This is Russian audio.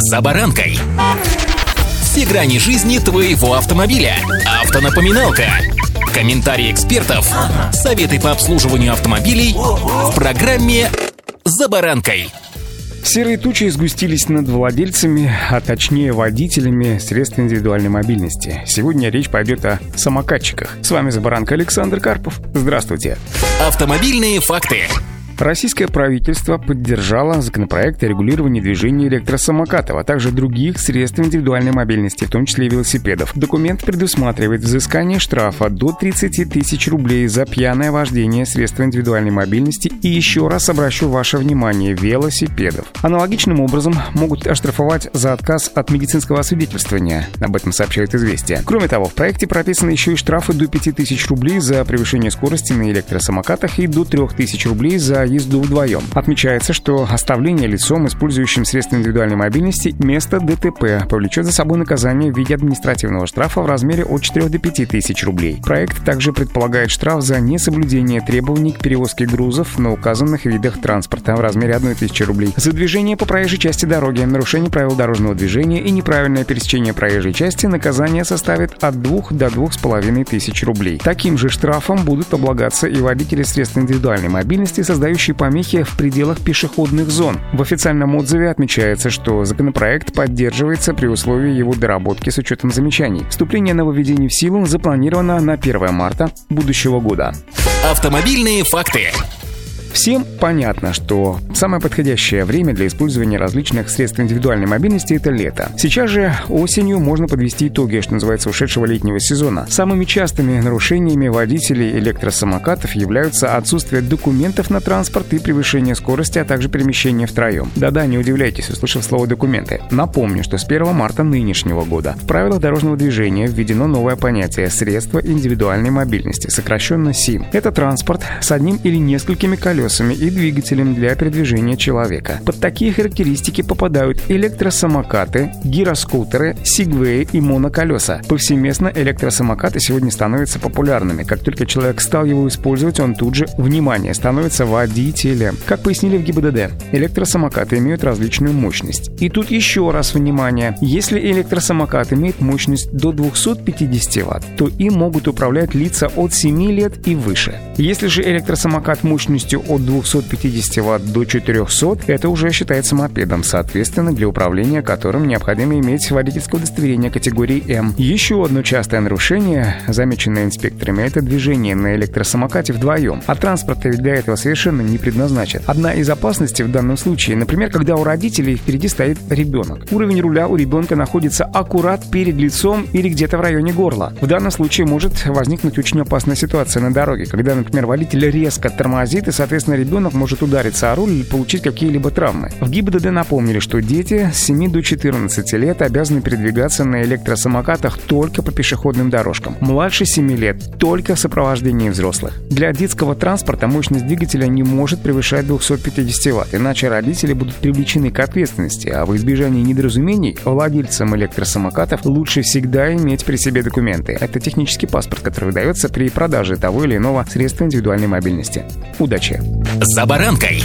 «За баранкой». Все грани жизни твоего автомобиля. Автонапоминалка. Комментарии экспертов. Советы по обслуживанию автомобилей в программе «За баранкой». Серые тучи сгустились над владельцами, а точнее водителями средств индивидуальной мобильности. Сегодня речь пойдет о самокатчиках. С вами Забаранка Александр Карпов. Здравствуйте. Автомобильные факты. Российское правительство поддержало законопроект о регулировании движения электросамокатов, а также других средств индивидуальной мобильности, в том числе и велосипедов. Документ предусматривает взыскание штрафа до 30 тысяч рублей за пьяное вождение средства индивидуальной мобильности и еще раз обращу ваше внимание – велосипедов. Аналогичным образом могут оштрафовать за отказ от медицинского освидетельствования. Об этом сообщает «Известия». Кроме того, в проекте прописаны еще и штрафы до 5000 рублей за превышение скорости на электросамокатах и до 3000 рублей за езду вдвоем. Отмечается, что оставление лицом, использующим средства индивидуальной мобильности, место ДТП повлечет за собой наказание в виде административного штрафа в размере от 4 до 5 тысяч рублей. Проект также предполагает штраф за несоблюдение требований к перевозке грузов на указанных видах транспорта в размере 1 тысячи рублей, за движение по проезжей части дороги, нарушение правил дорожного движения и неправильное пересечение проезжей части наказание составит от 2 до 2,5 тысяч рублей. Таким же штрафом будут облагаться и водители средств индивидуальной мобильности, создающие создающие помехи в пределах пешеходных зон. В официальном отзыве отмечается, что законопроект поддерживается при условии его доработки с учетом замечаний. Вступление нововведений в силу запланировано на 1 марта будущего года. Автомобильные факты. Всем понятно, что самое подходящее время для использования различных средств индивидуальной мобильности — это лето. Сейчас же осенью можно подвести итоги, что называется, ушедшего летнего сезона. Самыми частыми нарушениями водителей электросамокатов являются отсутствие документов на транспорт и превышение скорости, а также перемещение втроем. Да-да, не удивляйтесь, услышав слово «документы». Напомню, что с 1 марта нынешнего года в правилах дорожного движения введено новое понятие «средства индивидуальной мобильности», сокращенно СИМ. Это транспорт с одним или несколькими колесами колесами и двигателем для передвижения человека. Под такие характеристики попадают электросамокаты, гироскутеры, сигвеи и моноколеса. Повсеместно электросамокаты сегодня становятся популярными. Как только человек стал его использовать, он тут же, внимание, становится водителем. Как пояснили в ГИБДД, электросамокаты имеют различную мощность. И тут еще раз внимание. Если электросамокат имеет мощность до 250 Вт, то им могут управлять лица от 7 лет и выше. Если же электросамокат мощностью от 250 Вт до 400, это уже считается мопедом, соответственно, для управления которым необходимо иметь водительское удостоверение категории М. Еще одно частое нарушение, замеченное инспекторами, это движение на электросамокате вдвоем. А транспорт ведь для этого совершенно не предназначен. Одна из опасностей в данном случае, например, когда у родителей впереди стоит ребенок. Уровень руля у ребенка находится аккурат перед лицом или где-то в районе горла. В данном случае может возникнуть очень опасная ситуация на дороге, когда, например, водитель резко тормозит и, соответственно, соответственно, ребенок может удариться о руль или получить какие-либо травмы. В ГИБДД напомнили, что дети с 7 до 14 лет обязаны передвигаться на электросамокатах только по пешеходным дорожкам. Младше 7 лет только в сопровождении взрослых. Для детского транспорта мощность двигателя не может превышать 250 Вт, иначе родители будут привлечены к ответственности, а в избежании недоразумений владельцам электросамокатов лучше всегда иметь при себе документы. Это технический паспорт, который выдается при продаже того или иного средства индивидуальной мобильности. Удачи! «За баранкой».